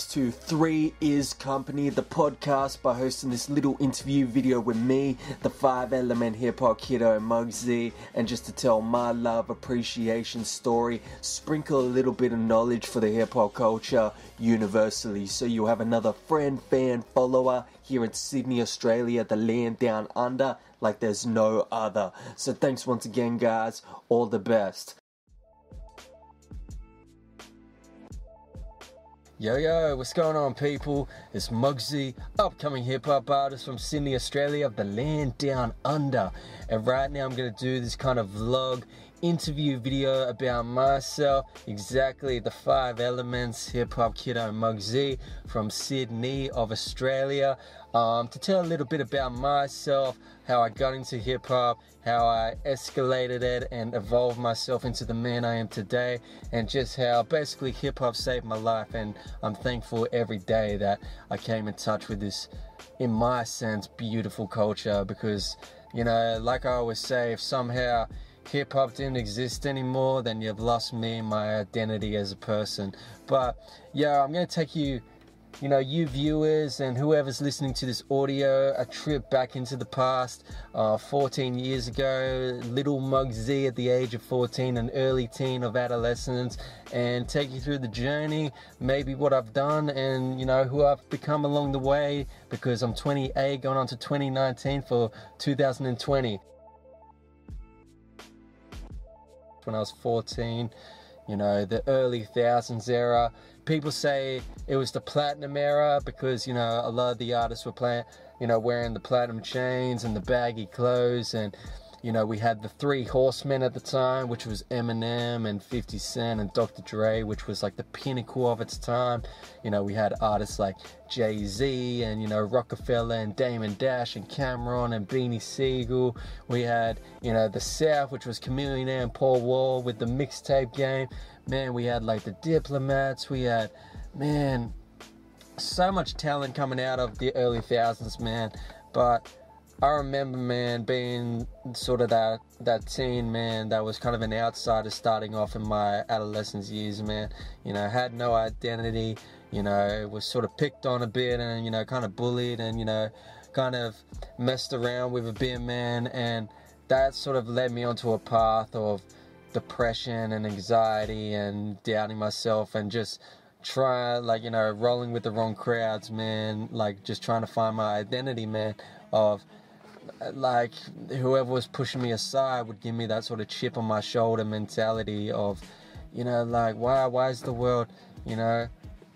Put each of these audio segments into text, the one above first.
Thanks to Three Is Company, the podcast, by hosting this little interview video with me, the five element hip hop kiddo Mugzy, and just to tell my love appreciation story, sprinkle a little bit of knowledge for the hip hop culture universally. So you have another friend, fan, follower here in Sydney, Australia, the land down under, like there's no other. So thanks once again, guys. All the best. Yo yo, what's going on, people? It's Mugzy, upcoming hip hop artist from Sydney, Australia, the land down under. And right now, I'm gonna do this kind of vlog interview video about myself, exactly the five elements, hip hop kiddo Mugzy from Sydney of Australia. Um, to tell a little bit about myself, how I got into hip hop, how I escalated it and evolved myself into the man I am today, and just how basically hip hop saved my life. And I'm thankful every day that I came in touch with this, in my sense, beautiful culture because, you know, like I always say, if somehow hip hop didn't exist anymore, then you've lost me, my identity as a person. But yeah, I'm gonna take you you know, you viewers and whoever's listening to this audio, a trip back into the past, uh, 14 years ago, little Mugzy at the age of 14, an early teen of adolescence, and take you through the journey, maybe what I've done, and you know, who I've become along the way, because I'm 28, going on to 2019 for 2020. When I was 14, you know, the early thousands era people say it was the platinum era because you know a lot of the artists were playing, you know, wearing the platinum chains and the baggy clothes, and you know we had the three horsemen at the time, which was Eminem and 50 Cent and Dr. Dre, which was like the pinnacle of its time. You know we had artists like Jay Z and you know Roc-A-Fella and Damon Dash and Cam'ron and Beanie Sigel. We had you know the South, which was Chamillionaire and Paul Wall with the mixtape game man, we had like the diplomats, we had, man, so much talent coming out of the early thousands, man. But I remember, man, being sort of that that teen man that was kind of an outsider starting off in my adolescence years, man. You know, had no identity. You know, was sort of picked on a bit and you know, kind of bullied and you know, kind of messed around with a bit, man. And that sort of led me onto a path of depression and anxiety and doubting myself and just try like you know rolling with the wrong crowds man. Like just trying to find my identity man of like whoever was pushing me aside would give me that sort of chip on my shoulder mentality of you know like why why is the world you know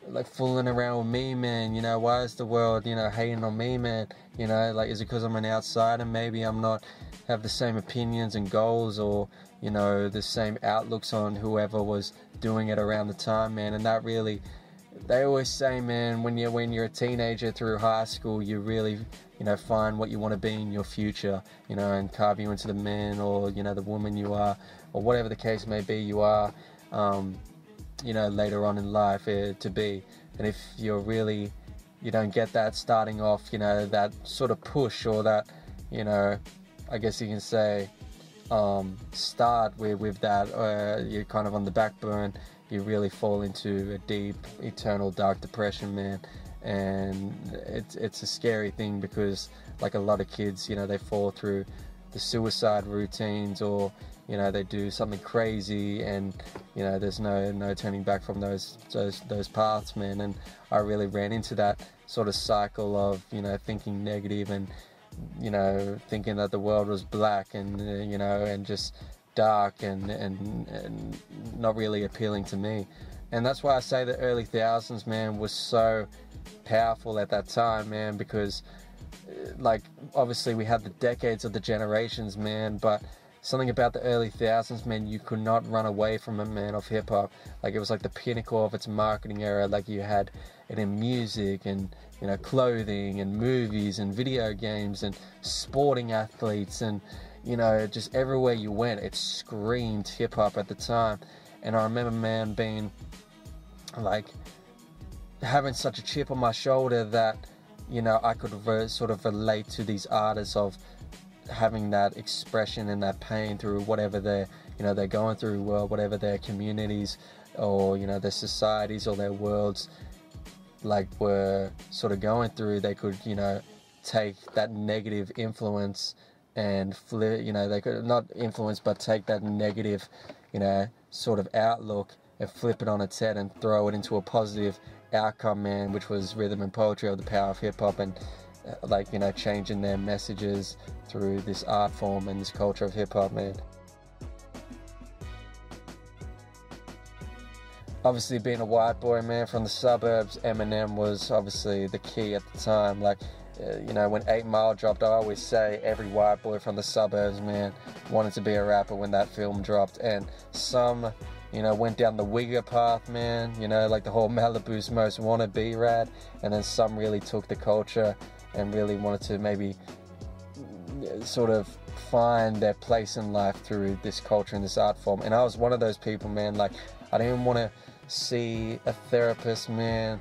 like fooling around with me man? You know why is the world you know hating on me man? You know like is it because i'm an outsider? Maybe i'm not have the same opinions and goals or you know the same outlooks on whoever was doing it around the time man. And that really they always say man when you're when you're a teenager through high school you really you know find what you want to be in your future you know and carve you into the man or you know the woman you are or whatever the case may be you are um, you know later on in life uh, to be. And if you're really you don't get that starting off you know that sort of push or that you know i guess you can say um, start with, with that, uh, you're kind of on the back burn, you really fall into a deep, eternal, dark depression, man. And it's, it's a scary thing because, like a lot of kids, you know, they fall through the suicide routines or, you know, they do something crazy and, you know, there's no, no turning back from those, those, those paths, man. And I really ran into that sort of cycle of, you know, thinking negative and, you know, thinking that the world was black and uh, you know, and just dark and, and and not really appealing to me. And that's why I say the early thousands, man, was so powerful at that time, man, because uh, like obviously we had the decades of the generations, man, but something about the early thousands, man, you could not run away from it, man, of hip hop. Like it was like the pinnacle of its marketing era. Like you had it in music and you know clothing and movies and video games and sporting athletes and you know just everywhere you went, it screamed hip hop at the time. And I remember, man, being like having such a chip on my shoulder that you know, I could re- sort of relate to these artists of having that expression and that pain through whatever they're, you know, they're going through, whatever their communities or you know their societies or their worlds like were sort of going through. They could, you know, take that negative influence and flip, you know, they could not influence, but take that negative, you know, sort of outlook and flip it on its head and throw it into a positive outcome, man, which was rhythm and poetry of the power of hip hop and uh, like, you know, changing their messages through this art form and this culture of hip hop, man. Obviously, being a white boy, man, from the suburbs, Eminem was obviously the key at the time. Like, uh, you know, when 8 Mile dropped, I always say every white boy from the suburbs, man, wanted to be a rapper when that film dropped. And some you know, went down the Wigger path, man, you know, like the whole Malibu's most wanna be rad, and then some really took the culture and really wanted to maybe sort of find their place in life through this culture and this art form. And I was one of those people, man, like I didn't want to see a therapist, man,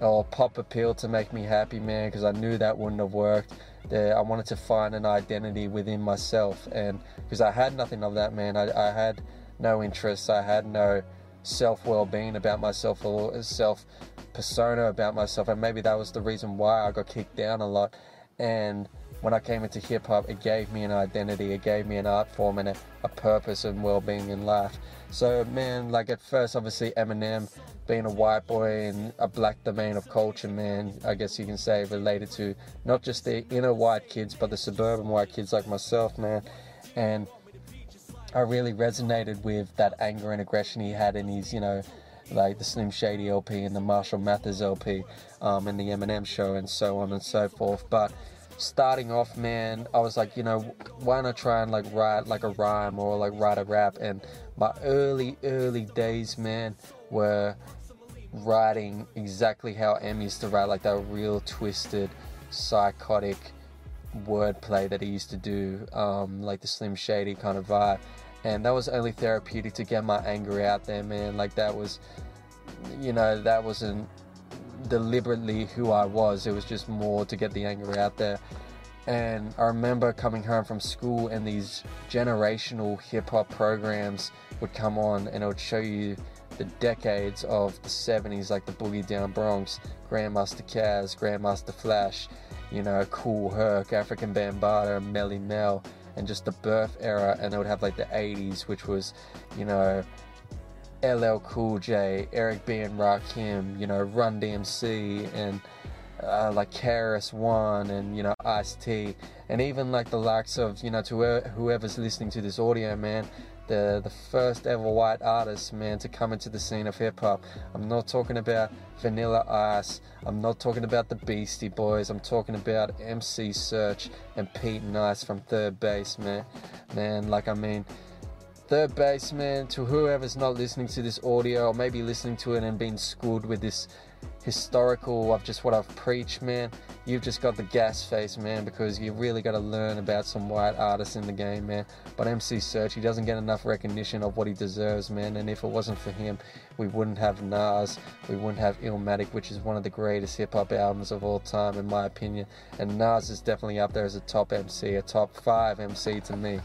or pop a pill to make me happy, man, because I knew that wouldn't have worked. That I wanted to find an identity within myself, and because I had nothing of that, man, I, I had no interests. I had no self well being about myself or self persona about myself. And maybe that was the reason why I got kicked down a lot. And when I came into hip hop, it gave me an identity, it gave me an art form and a, a purpose and well being in life. So, man, like at first, obviously, Eminem being a white boy in a black domain of culture, man, I guess you can say related to not just the inner white kids, but the suburban white kids like myself, man. And I really resonated with that anger and aggression he had in his, you know, like the Slim Shady LP and the Marshall Mathers LP, um, and the Eminem show and so on and so forth. But starting off, man, I was like, you know, why not try and like write like a rhyme or like write a rap? And my early, early days, man, were writing exactly how M used to write, like that real twisted, psychotic wordplay that he used to do, um, like the Slim Shady kind of vibe and that was only therapeutic to get my anger out there, man. Like that was, you know, that wasn't deliberately who I was. It was just more to get the anger out there. And I remember coming home from school and these generational hip hop programs would come on and it would show you the decades of the 70s, like the Boogie Down Bronx, Grandmaster Caz, Grandmaster Flash, you know, Kool Herc, Afrika Bambaataa, Melle Mel and just the birth era, and they would have like the 80s, which was, you know, LL Cool J, Eric B. and Rakim, you know, Run DMC, and uh, like KRS One, and you know, Ice T, and even like the likes of, you know, to whoever's listening to this audio, man, the the first ever white artist, man, to come into the scene of hip hop. I'm not talking about Vanilla Ice. I'm not talking about the Beastie Boys. I'm talking about MC Serch and Pete Nice from 3rd Bass man. Man, like I mean, 3rd Bass, man. To whoever's not listening to this audio, or maybe listening to it and being schooled with this historical of just what I've preached, man, you've just got the gas face, man, because you really got to learn about some white artists in the game, man. But MC Serch, he doesn't get enough recognition of what he deserves, man. And if it wasn't for him, we wouldn't have Nas, we wouldn't have Illmatic, which is one of the greatest hip hop albums of all time, in my opinion. And Nas is definitely up there as a top MC, a top five MC to me.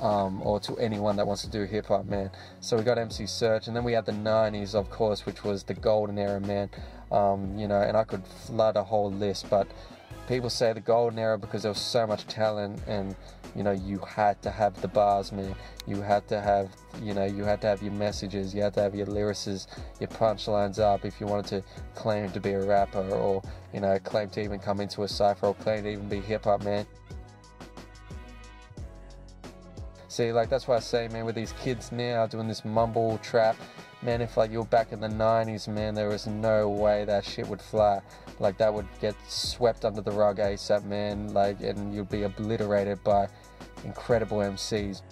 Um, or to anyone that wants to do hip hop, man. So we got MC Serch, and then we had the 90s, of course, which was the golden era, man. Um, you know, and I could flood a whole list, but people say the golden era because there was so much talent and you know you had to have the bars man. You had to have you know you had to have your messages you had to have your lyricists your punchlines up if you wanted to claim to be a rapper or you know claim to even come into a cipher or claim to even be hip-hop man. See like that's why i say man with these kids now doing this mumble trap man, if like you're back in the 90s, man, there was no way that shit would fly. Like that would get swept under the rug ASAP, man. Like, and you'd be obliterated by incredible MCs.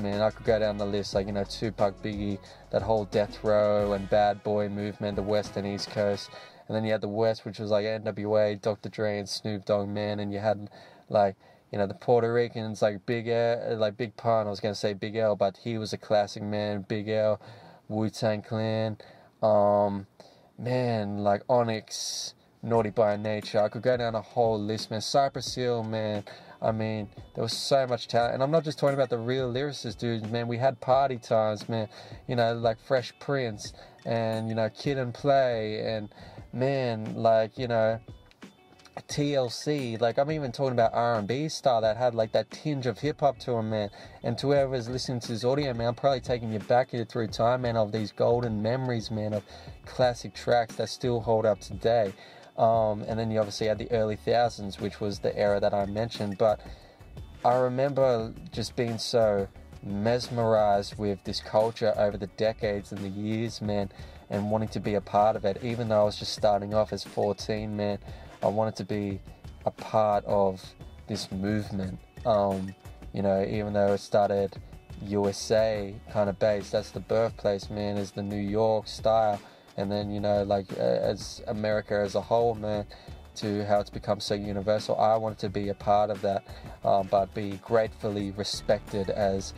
Man, I could go down the list, like, you know, Tupac, Biggie, that whole Death Row and Bad Boy movement, the West and East Coast. And then you had the West, which was like NWA, Dr. Dre, and Snoop Dogg, man. And you had, like, you know the Puerto Ricans like Big L, like Big Pun. I was gonna say Big L, but he was a classic man. Big L, Wu Tang Clan, um, man, like Onyx, Naughty by Nature. I could go down a whole list, man. Cypress Hill, man. I mean, there was so much talent, and I'm not just talking about the real lyricists, dudes. Man, we had party times, man. You know, like Fresh Prince, and you know, Kid and Play, and man, like you know, TLC. Like I'm even talking about R&B style that had like that tinge of hip hop to him, man. And to whoever's listening to this audio, man, I'm probably taking you back through time, man, of these golden memories, man, of classic tracks that still hold up today. Um, and then you obviously had the early thousands, which was the era that I mentioned. But I remember just being so mesmerized with this culture over the decades and the years, man, and wanting to be a part of it. Even though I was just starting off as 14, man, I wanted to be a part of this movement. Um, you know, even though it started USA kind of based, that's the birthplace, man, is the New York style and then you know like as America as a whole, man, to how it's become so universal. I wanted to be a part of that, um, but be gratefully respected as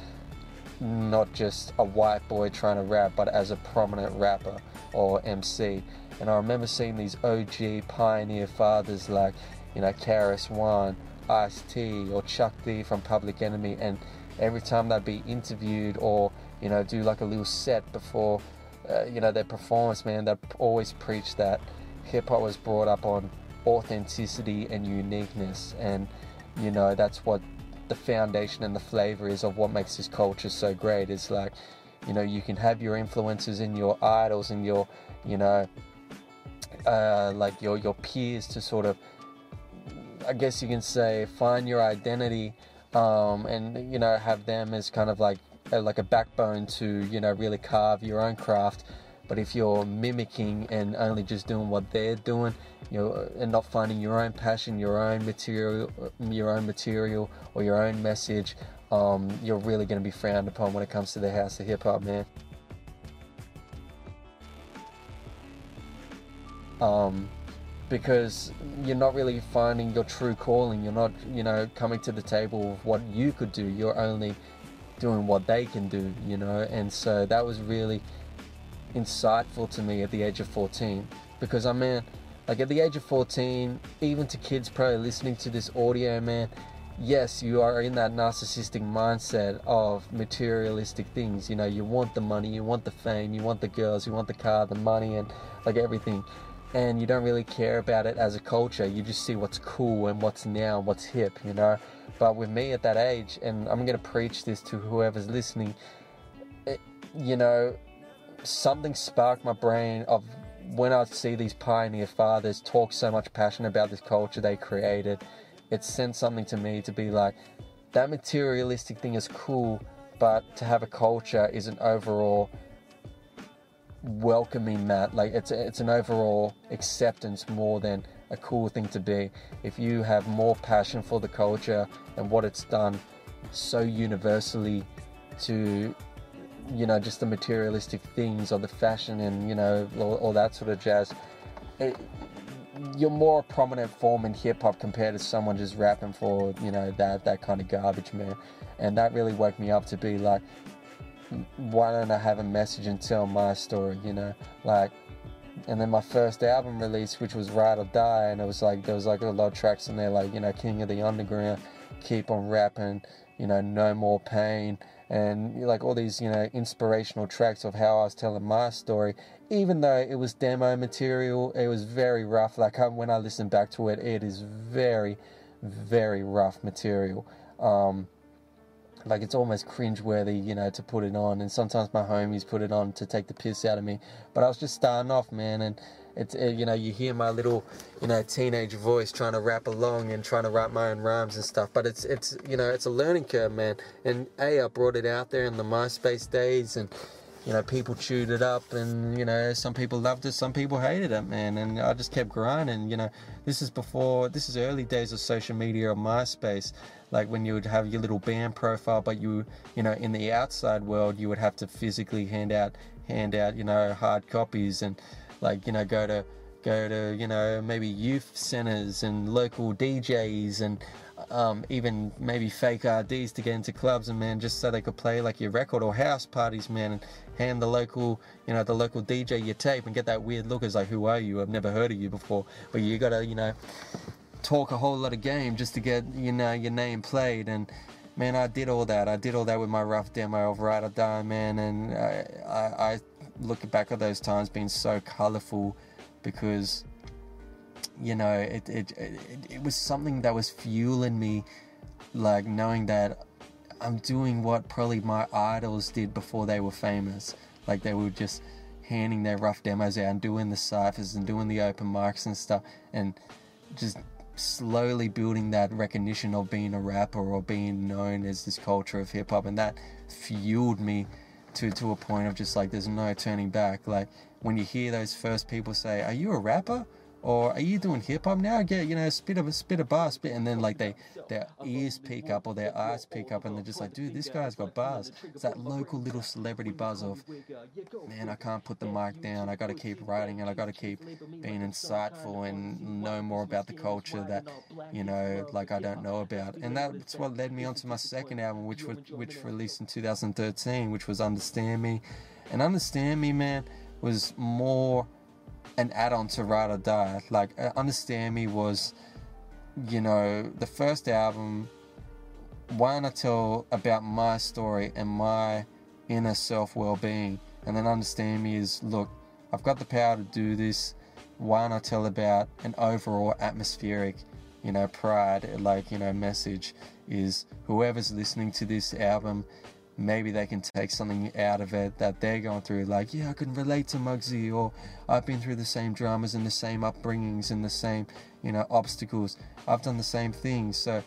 not just a white boy trying to rap, but as a prominent rapper or MC. And I remember seeing these OG pioneer fathers like, you know, KRS One, Ice T, or Chuck D from Public Enemy, and every time they'd be interviewed or you know do like a little set before uh, you know, their performance, man, they'd always preach that hip hop was brought up on authenticity and uniqueness, and you know that's what the foundation and the flavor is of what makes this culture so great. It's like, you know, you can have your influences and your idols and your, you know, uh, like your your peers to sort of, I guess you can say, find your identity, um, and you know, have them as kind of like a, like a backbone to you know really carve your own craft. But if you're mimicking and only just doing what they're doing you know and not finding your own passion your own material your own material or your own message um, you're really going to be frowned upon when it comes to the house of hip hop man um, because you're not really finding your true calling you're not you know coming to the table with what you could do you're only doing what they can do, you know. And so that was really insightful to me at the age of 14 because I mean, like at the age of 14, even to kids probably listening to this audio, man, yes, you are in that narcissistic mindset of materialistic things. You know, you want the money, you want the fame, you want the girls, you want the car, the money, and like everything. And you don't really care about it as a culture. You just see what's cool and what's now, what's hip, you know. But with me at that age, and I'm going to preach this to whoever's listening, it, you know, something sparked my brain of when I see these pioneer fathers talk so much passion about this culture they created. It sent something to me to be like, that materialistic thing is cool, but to have a culture is an overall welcoming that. Like it's it's an overall acceptance more than a cool thing to be. If you have more passion for the culture and what it's done so universally to, you know, just the materialistic things or the fashion and, you know, all, all that sort of jazz, it, you're more a prominent form in hip hop compared to someone just rapping for, you know, that, that kind of garbage, man. And that really woke me up to be like, why don't I have a message and tell my story, you know? Like, and then my first album release, which was Ride or Die, and it was like there was like a lot of tracks in there, like you know King of the Underground, Keep on Rapping, you know No More Pain, and like all these you know inspirational tracks of how I was telling my story. Even though it was demo material, it was very rough. Like when I listen back to it, it is very, very rough material. Um, like it's almost cringe-worthy, you know, to put it on. And sometimes my homies put it on to take the piss out of me. But I was just starting off, man, and it's you know you hear my little you know teenage voice trying to rap along and trying to write my own rhymes and stuff. But it's it's you know it's a learning curve, man. And a I brought it out there in the MySpace days and you know, people chewed it up, and you know, some people loved it, some people hated it, man. And I just kept grinding. You know, this is before, this is early days of social media or MySpace, like when you would have your little band profile, but you, you know, in the outside world, you would have to physically hand out, hand out, you know, hard copies, and like you know, go to, go to, you know, maybe youth centers and local DJs and um, even maybe fake IDs to get into clubs and man, just so they could play like your record or house parties, man, and hand the local, you know, the local DJ your tape and get that weird look as like, who are you? I've never heard of you before, but you gotta, you know, talk a whole lot of game just to get, you know, your name played and. Man, I did all that. I did all that with my rough demo of Ride or Die, man, and I, I, I look back at those times being so colorful because you know, it, it, it, it was something that was fueling me, like knowing that I'm doing what probably my idols did before they were famous. Like they were just handing their rough demos out and doing the ciphers and doing the open mics and stuff and just slowly building that recognition of being a rapper or being known as this culture of hip hop and that fueled me to to a point of just like there's no turning back. Like when you hear those first people say are you a rapper or are you doing hip hop now? Get you know, spit of a spit a bar, spit, and then like they their ears pick up or their eyes pick up, and they're just like, dude, this guy's got bars. It's that local little celebrity buzz of, man, I can't put the mic down. I got to keep writing, and I got to keep being insightful and know more about the culture that you know, like I don't know about. And that's what led me on to my second album, which was which released in 2013, which was Understand Me, and Understand Me, man, was more an add-on to Ride or Die. Like, uh, Understand Me was, you know, the first album. Why not tell about my story and my inner self well-being, and then Understand Me is look, I've got the power to do this. Why not tell about an overall atmospheric, you know, pride, like you know, message is whoever's listening to this album maybe they can take something out of it that they're going through. Like, yeah, I can relate to Mugzy, or I've been through the same dramas and the same upbringings and the same, you know, obstacles. I've done the same things. So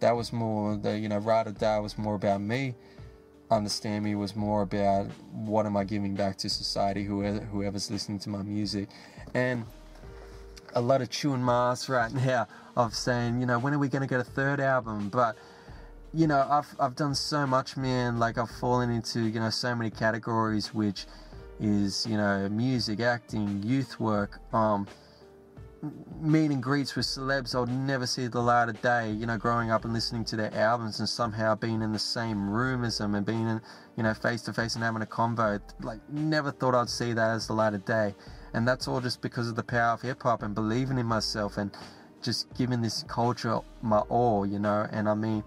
that was more the, you know, Ride or Die was more about me. Understand Me was more about what am I giving back to society, whoever, whoever's listening to my music. And a lot of chewing mass right now of saying, you know, when are we going to get a third album? But you know, I've I've done so much, man. Like I've fallen into you know so many categories, which is you know music, acting, youth work, um, meet and greets with celebs I'll never see the light of day. You know, growing up and listening to their albums and somehow being in the same room as them and being in you know face to face and having a convo. Like never thought I'd see that as the light of day, and that's all just because of the power of hip hop and believing in myself and just giving this culture my all. You know, and I mean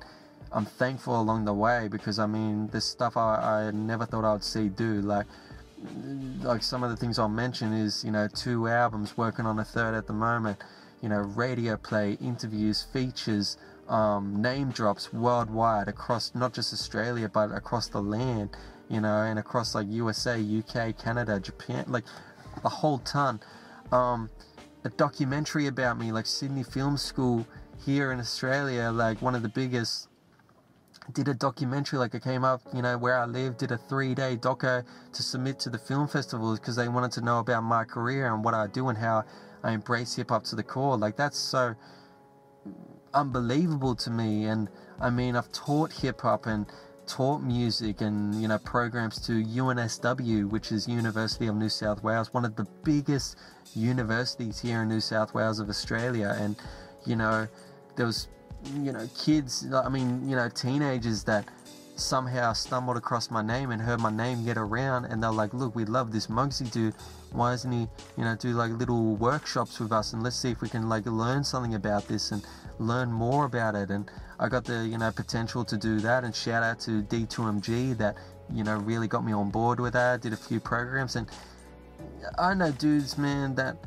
I'm thankful along the way because I mean, this stuff I, I never thought I'd see do. Like, like some of the things I'll mention is, you know, two albums, working on a third at the moment, you know, radio play, interviews, features, um, name drops worldwide across not just Australia, but across the land, you know, and across like USA, UK, Canada, Japan, like a whole ton. Um, a documentary about me, like Sydney Film School here in Australia, like one of the biggest did a documentary like it came up you know where i live did a three day doco to submit to the film festivals because they wanted to know about my career and what i do and how i embrace hip-hop to the core. Like that's so unbelievable to me. And i mean i've taught hip-hop and taught music and you know programs to unsw which is university of new south wales one of the biggest universities here in new south wales of australia. And you know there was you know, kids, I mean, you know, teenagers that somehow stumbled across my name and heard my name get around and they're like, look, we love this Mugzy dude. Why doesn't he, you know, do like little workshops with us and let's see if we can like learn something about this and learn more about it. And I got the, you know, potential to do that and shout out to D2MG that, you know, really got me on board with that. Did a few programs and I know dudes, man, that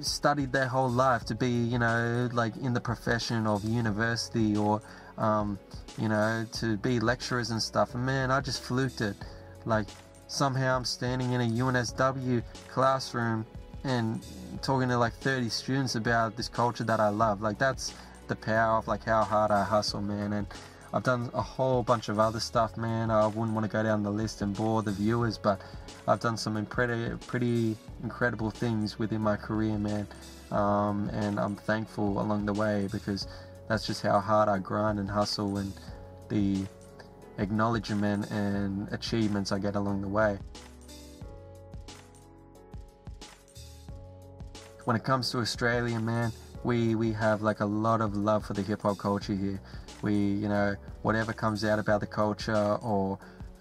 studied their whole life to be, you know, like in the profession of university or, um, you know, to be lecturers and stuff. And man, I just fluked it. Like somehow I'm standing in a UNSW classroom and talking to like 30 students about this culture that I love. Like that's the power of like how hard I hustle, man. And I've done a whole bunch of other stuff, man. I wouldn't want to go down the list and bore the viewers, but I've done some pretty, pretty incredible things within my career, man. Um, and I'm thankful along the way because that's just how hard I grind and hustle and the acknowledgement and achievements I get along the way. When it comes to Australia, man, we we have like a lot of love for the hip hop culture here. We you know whatever comes out about the culture or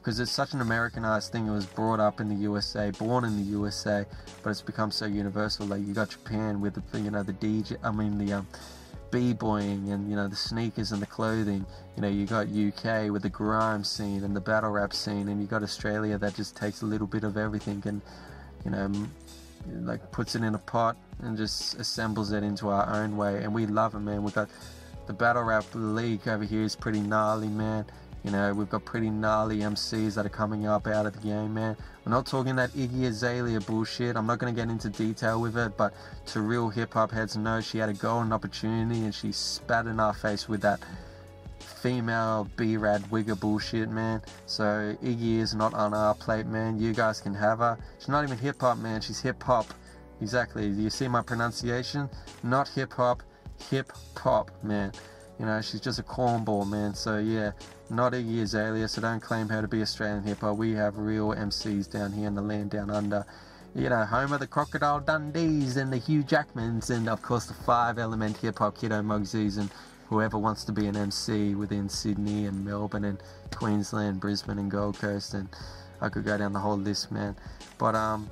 because it's such an Americanized thing. It was brought up in the USA, born in the USA, but it's become so universal. Like you got Japan with the you know the DJ, I mean the um, b-boying and you know the sneakers and the clothing. You know you got UK with the grime scene and the battle rap scene, and you got Australia that just takes a little bit of everything and you know like puts it in a pot and just assembles it into our own way. And we love it, man. We got the battle rap league over here is pretty gnarly, man. You know, we've got pretty gnarly MCs that are coming up out of the game, man. We're not talking that Iggy Azalea bullshit. I'm not going to get into detail with it, but to real hip hop heads know she had a golden opportunity and she spat in our face with that female B-Rad wigger bullshit, man. So Iggy is not on our plate, man. You guys can have her. She's not even hip hop, man. She's hip hop. Exactly. Do you see my pronunciation? Not hip hop, hip hop, man. You know, she's just a cornball, man. So yeah, not Iggy Azalea, so don't claim her to be Australian hip hop. We have real MCs down here in the land down under. You know, home of the Crocodile Dundees and the Hugh Jackmans, and of course the five element hip hop kiddo Mugzies, and whoever wants to be an MC within Sydney and Melbourne and Queensland, Brisbane and Gold Coast, and I could go down the whole list, man. But um,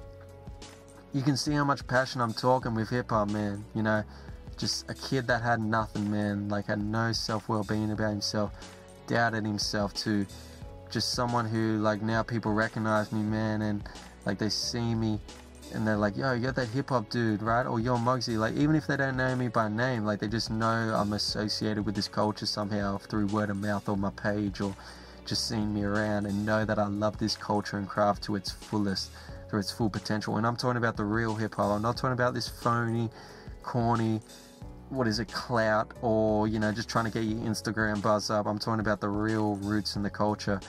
you can see how much passion I'm talking with hip hop, man. You know, just a kid that had nothing, man, like had no self well being about himself doubted himself to just someone who like now people recognize me man and like they see me and they're like yo you're that hip hop dude right? Or you're Mugzy. Like even if they don't know me by name like they just know I'm associated with this culture somehow through word of mouth or my page or just seeing me around and know that I love this culture and craft to its fullest through its full potential. And I'm talking about the real hip hop I'm not talking about this phony corny what is it, clout or, you know, just trying to get your Instagram buzz up. I'm talking about the real roots and the culture.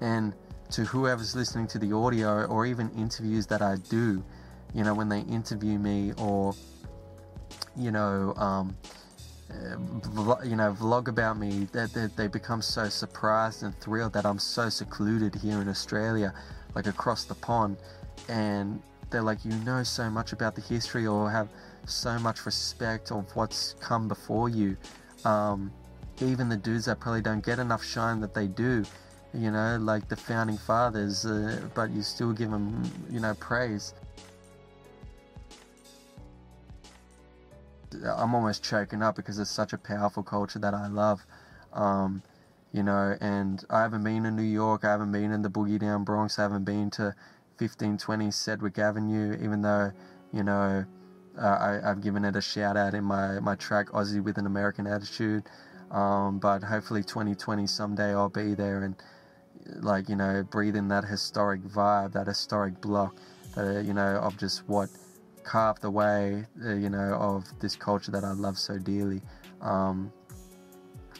And to whoever's listening to the audio or even interviews that I do, you know, when they interview me or, you know, um, you know, vlog about me, that they, they become so surprised and thrilled that I'm so secluded here in Australia, like across the pond, and they're like, you know so much about the history or have so much respect of what's come before you. Um, even the dudes that probably don't get enough shine that they do, you know, like the founding fathers, uh, but you still give them, you know, praise. I'm almost choking up because it's such a powerful culture that I love. Um, you know, and I haven't been in New York, I haven't been in the Boogie Down Bronx, I haven't been to 1520 Sedgwick Avenue, even though, you know, I, have given it a shout out in my, my track Aussie with an American Attitude. Um, but hopefully 2020 someday I'll be there and like you know breathe in that historic vibe, that historic block, that you know of just what carved the way uh, you know of this culture that I love so dearly. Um,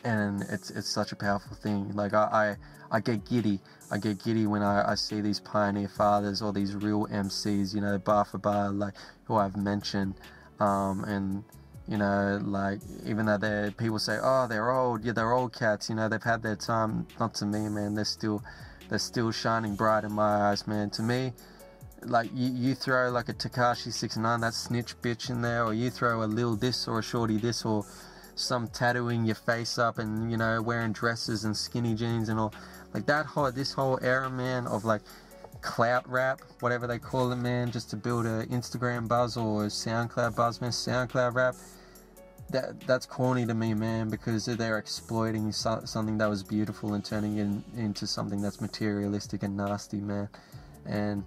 and it's it's such a powerful thing. Like I, I, I get giddy. I get giddy when I, I see these pioneer fathers or these real MCs, you know, bar for bar, like who I've mentioned, um, and you know, like even though they people say, oh, they're old, yeah, they're old cats, you know, they've had their time. Not to me, man. They're still, they're still shining bright in my eyes, man. To me, like you, you throw like a Tekashi 69, that snitch bitch in there, or you throw a Lil this or a Shorty this or some tattooing your face up and you know wearing dresses and skinny jeans and all. Like that whole this whole era man of like clout rap whatever they call it man just to build a instagram buzz or soundcloud buzz man soundcloud rap that that's corny to me man because they're exploiting so, something that was beautiful and turning it into something that's materialistic and nasty man. And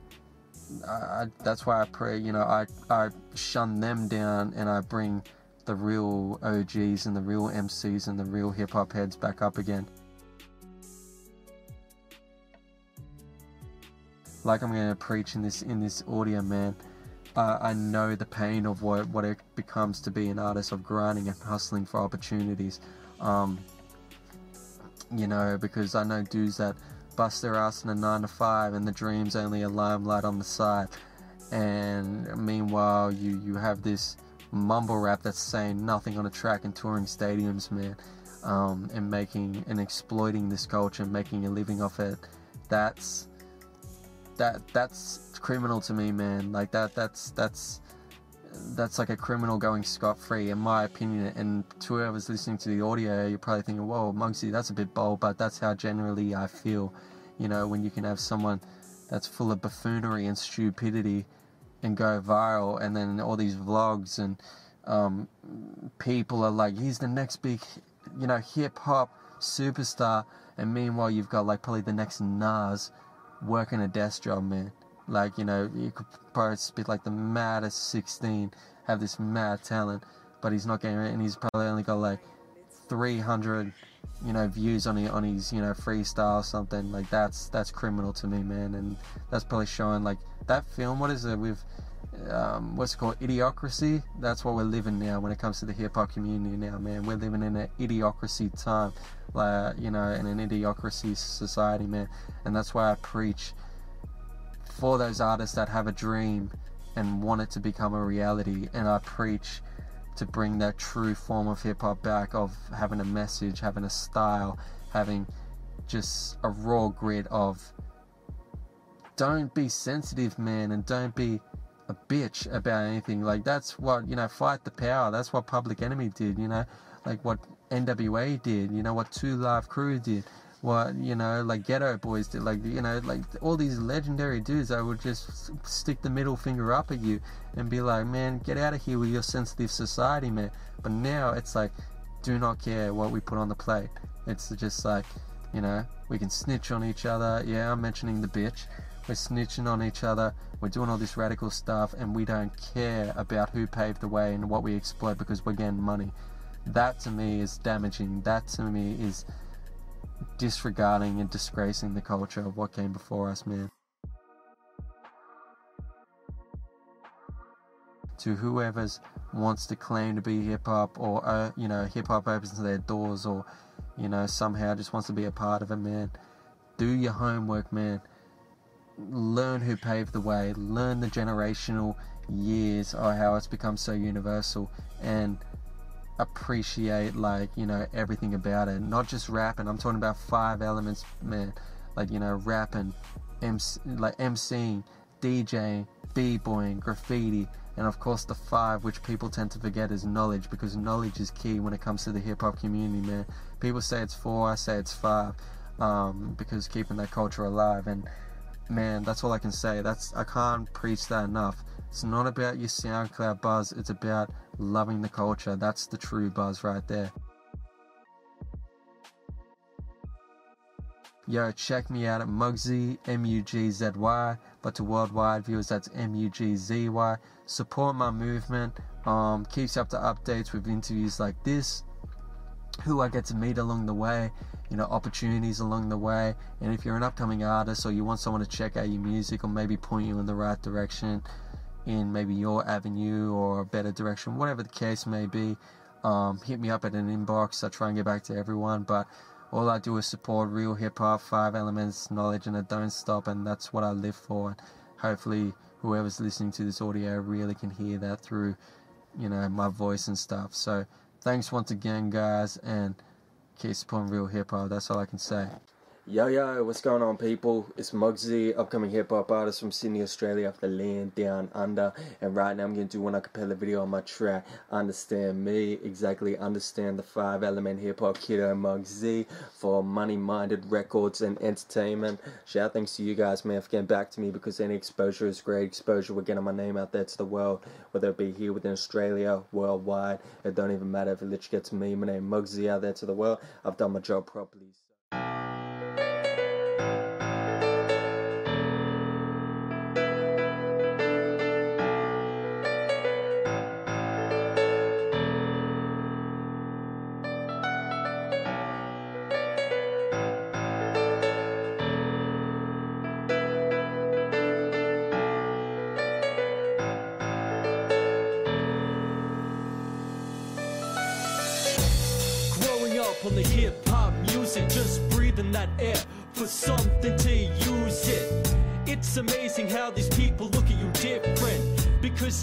I, I, that's why i pray you know i i shun them down and i bring the real OGs and the real MCs and the real hip hop heads back up again. Like I'm to preach in this in this audio, man. Uh, I know the pain of what what it becomes to be an artist of grinding and hustling for opportunities. Um, you know, because I know dudes that bust their ass in a nine to five, and the dream's only a limelight on the side. And meanwhile, you you have this mumble rap that's saying nothing on a track and touring stadiums, man, um, and making and exploiting this culture and making a living off it. That's that that's criminal to me, man. Like that that's that's that's like a criminal going scot free, in my opinion. And to whoever's listening to the audio, you're probably thinking, "Whoa, Mugzy, that's a bit bold," but that's how generally I feel. You know, when you can have someone that's full of buffoonery and stupidity and go viral, and then all these vlogs and um, people are like, "He's the next big, you know, hip hop superstar," and meanwhile, you've got like probably the next Nas working a desk job, man. Like, you know, you could probably spit like the maddest 16, have this mad talent, but he's not getting it, and he's probably only got like 300, you know, views on his, on his, you know, freestyle or something. Like, that's that's criminal to me, man, and that's probably showing like that film. What is it with? Um, what's it called? Idiocracy. That's what we're living now when it comes to the hip hop community now, man. We're living in an idiocracy time, like you know, in an idiocracy society, man. And that's why I preach for those artists that have a dream and want it to become a reality. And I preach to bring that true form of hip hop back of having a message, having a style, having just a raw grit of don't be sensitive, man, and don't be a bitch about anything. Like that's what you know, fight the power. That's what Public Enemy did. You know, like what NWA did. You know what Two Live Crew did what you know like Geto Boys did like you know like all these legendary dudes i would just stick the middle finger up at you and be like man get out of here with your sensitive society man. But now it's like do not care what we put on the plate. It's just like you know we can snitch on each other. Yeah i'm mentioning the bitch. We're snitching on each other. We're doing all this radical stuff and we don't care about who paved the way and what we exploit because we're getting money. That to me is damaging. That to me is disregarding and disgracing the culture of what came before us, man. To whoever's wants to claim to be hip hop or uh, you know hip hop opens their doors or you know somehow just wants to be a part of it, man. Do your homework, man. Learn who paved the way. Learn the generational years of how it's become so universal and appreciate like you know everything about it. Not just rapping i'm talking about five elements man. Like you know rapping MC, like emceeing djing b-boying graffiti and of course the five which people tend to forget is knowledge because knowledge is key when it comes to the hip-hop community man. People say it's four i say it's five um, because keeping that culture alive and man that's all i can say. That's i can't preach that enough. It's not about your soundcloud buzz it's about loving the culture. That's the true buzz right there. Yo, check me out at Mugzy, M-U-G-Z-Y, but to worldwide viewers, that's M-U-G-Z-Y. Support my movement, um, keeps up to updates with interviews like this, who I get to meet along the way, you know, opportunities along the way. And if you're an upcoming artist or you want someone to check out your music or maybe point you in the right direction, in maybe your avenue or a better direction, whatever the case may be. Um, hit me up at an inbox. I try and get back to everyone, but all I do is support real hip hop, five elements, knowledge, and I don't stop, and that's what I live for. And Hopefully, whoever's listening to this audio really can hear that through, you know, my voice and stuff. So, thanks once again, guys, and keep supporting real hip hop. That's all I can say. Yo, yo, what's going on, people? It's Mugzy, upcoming hip hop artist from Sydney, Australia, the land down under. And right now, I'm going to do one acapella video on my track, Understand Me. Exactly, understand the five element hip hop kiddo Mugzy for Money Minded Records and Entertainment. Shout thanks to you guys, man, for getting back to me because any exposure is great exposure. We're getting my name out there to the world, whether it be here within Australia, worldwide. It don't even matter if it literally gets me, my name Mugzy out there to the world. I've done my job properly. on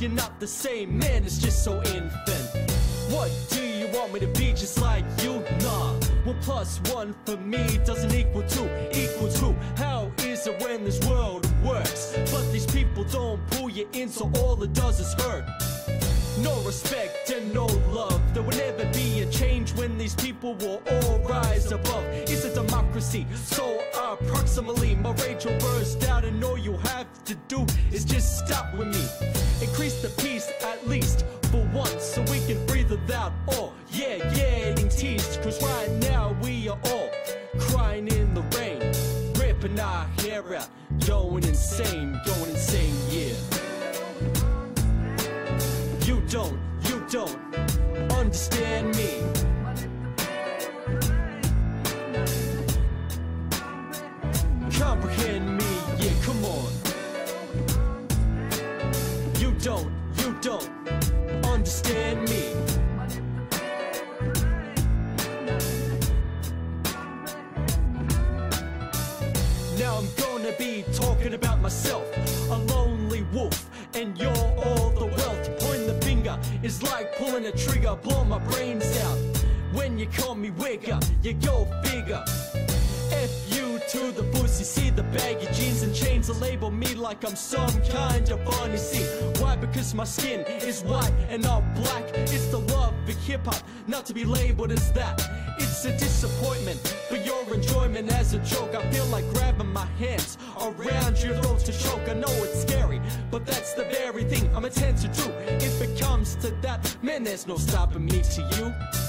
you're not the same man, it's just so infant. What do you want me to be just like you? Nah. One plus one for me doesn't equal two, equal two. How is it when this world works? But these people don't pull you in, so all it does is hurt. No respect and no love. There will never when these people will all rise above. It's a democracy, so approximately my rage will burst out, and all you have to do is just stop with me. Increase the peace at least for once, so we can breathe without all. Oh, yeah, yeah, getting teased, cause right now we are all crying in the rain, ripping our hair out, going insane, going insane, yeah. You don't, you don't understand me. Comprehend me, yeah, come on. You don't, you don't understand me. Now I'm gonna be talking about myself, a lonely wolf, and you're all the wealth. Pointing the finger is like pulling a trigger, blow my brains out. When you call me wigger, you go figure. F you to the pussy, see the baggy jeans and chains that label me like I'm some kind of funny. See why? Because my skin is white and not black. It's the love of hip hop, not to be labeled as that. It's a disappointment for your enjoyment as a joke. I feel like grabbing my hands around your throat to choke. I know it's scary, but that's the very thing I'm intent to do. If it comes to that, man, there's no stopping me to you.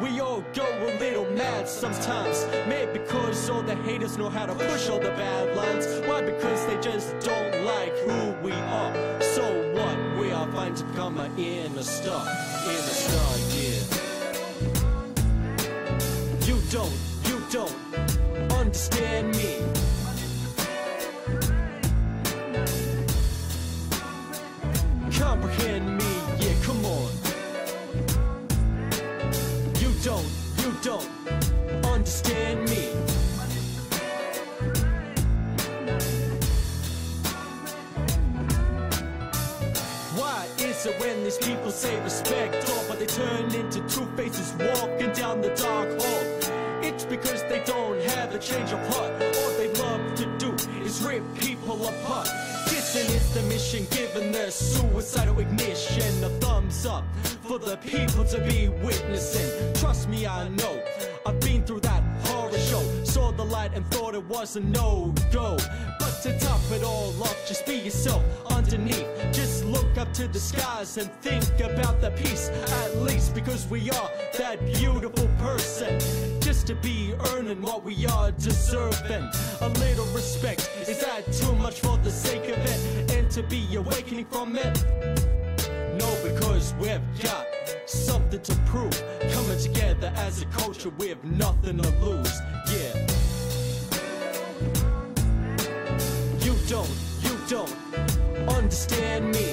We all go a little mad sometimes. Maybe because all the haters know how to push all the bad lines. Why? Because they just don't like who we are. So what? We are fine to become an inner star. Inner star, yeah. You don't, you don't understand me. Comprehend me, two faces walking down the dark hall? It's because they don't have a change of heart. All they love to do is rip people apart. Dissing is the mission, given their suicidal ignition a thumbs up for the people to be witnessing. Trust me, I know. I've been through that horror show. Saw the light and thought it was a no-go. But to top it all off, just be yourself underneath. Just look up to the skies and think about the peace. At least because we are that beautiful person. Just to be earning what we are deserving. A little respect, is that too much for the sake of it? And to be awakening from it? No, because we've got something to prove. Coming together as a culture, we have nothing to lose. Me.